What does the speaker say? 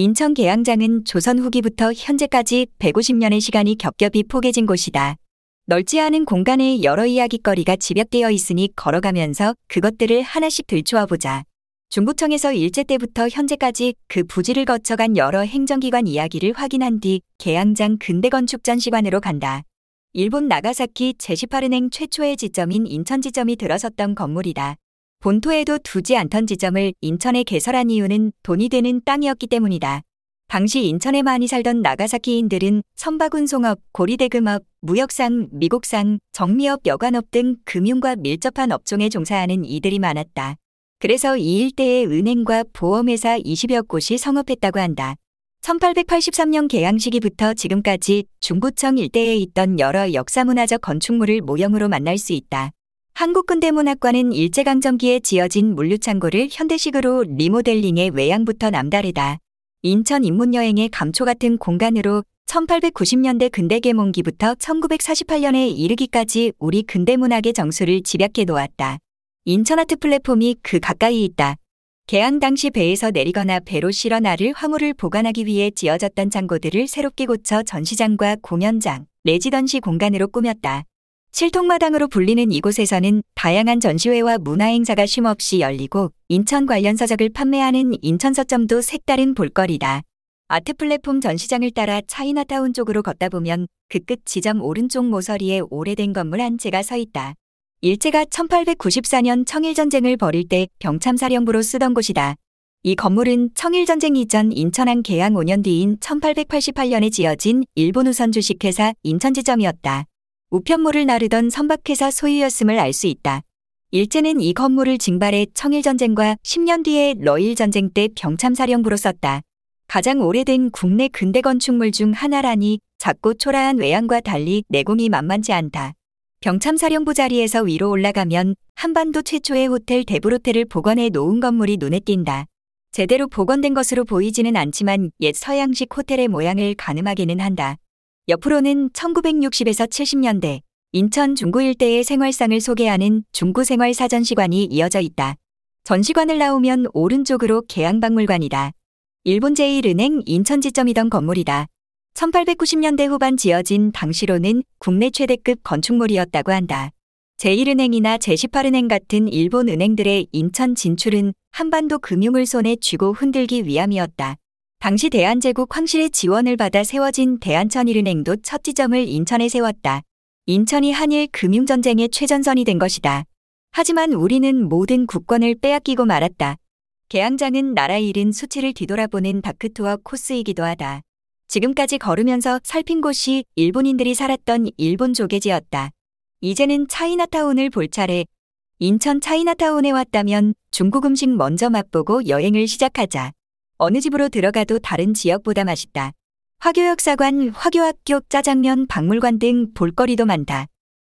인천 계양장은 조선 후기부터 현재까지 150년의 시간이 겹겹이 포개진 곳이다. 넓지 않은 공간에 여러 이야기거리가 집약되어 있으니 걸어가면서 그것들을 하나씩 들추어 보자. 중부청에서 일제 때부터 현재까지 그 부지를 거쳐간 여러 행정기관 이야기를 확인한 뒤 계양장 근대건축 전시관으로 간다. 일본 나가사키 제18은행 최초의 지점인 인천 지점이 들어섰던 건물이다. 본토에도 두지 않던 지점을 인천에 개설한 이유는 돈이 되는 땅이었기 때문이다. 당시 인천에 많이 살던 나가사키인들은 선박운송업, 고리대금업, 무역상, 미국상, 정미업, 여관업 등 금융과 밀접한 업종에 종사하는 이들이 많았다. 그래서 이 일대의 은행과 보험회사 20여 곳이 성업했다고 한다. 1883년 개양 시기부터 지금까지 중구청 일대에 있던 여러 역사문화적 건축물을 모형으로 만날 수 있다. 한국근대문학관은 일제강점기에 지어진 물류창고를 현대식으로 리모델링해 외양부터 남다르다. 인천 입문여행의 감초 같은 공간으로 1890년대 근대개몽기부터 1948년에 이르기까지 우리 근대문학의 정수를 집약해 놓았다. 인천아트 플랫폼이 그 가까이 있다. 개항 당시 배에서 내리거나 배로 실어 나를 화물을 보관하기 위해 지어졌던 창고들을 새롭게 고쳐 전시장과 공연장, 레지던시 공간으로 꾸몄다. 실통마당으로 불리는 이곳에서는 다양한 전시회와 문화행사가 쉼없이 열리고 인천 관련 서적을 판매하는 인천 서점도 색다른 볼거리다. 아트 플랫폼 전시장을 따라 차이나타운 쪽으로 걷다 보면 그 끝 지점 오른쪽 모서리에 오래된 건물 한 채가 서 있다. 일제가 1894년 청일전쟁을 벌일 때 병참사령부로 쓰던 곳이다. 이 건물은 청일전쟁 이전 인천항 개항 5년 뒤인 1888년에 지어진 일본 우선 주식회사 인천지점이었다. 우편물을 나르던 선박회사 소유였음을 알 수 있다. 일제는 이 건물을 징발해 청일전쟁과 10년 뒤에 러일전쟁 때 병참사령부로 썼다. 가장 오래된 국내 근대 건축물 중 하나라니 작고 초라한 외양과 달리 내공이 만만치 않다. 병참사령부 자리에서 위로 올라가면 한반도 최초의 호텔 대불호텔을 복원해 놓은 건물이 눈에 띈다. 제대로 복원된 것으로 보이지는 않지만 옛 서양식 호텔의 모양을 가늠하기는 한다. 옆으로는 1960에서 70년대 인천 중구 일대의 생활상을 소개하는 중구생활 사전시관이 이어져 있다. 전시관을 나오면 오른쪽으로 계양박물관이다. 일본 제1은행 인천지점이던 건물이다. 1890년대 후반 지어진 당시로는 국내 최대급 건축물이었다고 한다. 제1은행이나 제18은행 같은 일본 은행들의 인천 진출은 한반도 금융을 손에 쥐고 흔들기 위함이었다. 당시 대한제국 황실의 지원을 받아 세워진 대한천일은행도 첫 지점을 인천에 세웠다. 인천이 한일 금융전쟁의 최전선이 된 것이다. 하지만 우리는 모든 국권을 빼앗기고 말았다. 개항장은 나라 잃은 수치를 뒤돌아보는 다크투어 코스이기도 하다. 지금까지 걸으면서 살핀 곳이 일본인들이 살았던 일본 조개지였다. 이제는 차이나타운을 볼 차례. 인천 차이나타운에 왔다면 중국 음식 먼저 맛보고 여행을 시작하자. 어느 집으로 들어가도 다른 지역보다 맛있다. 화교역사관, 화교학교, 짜장면, 박물관 등 볼거리도 많다.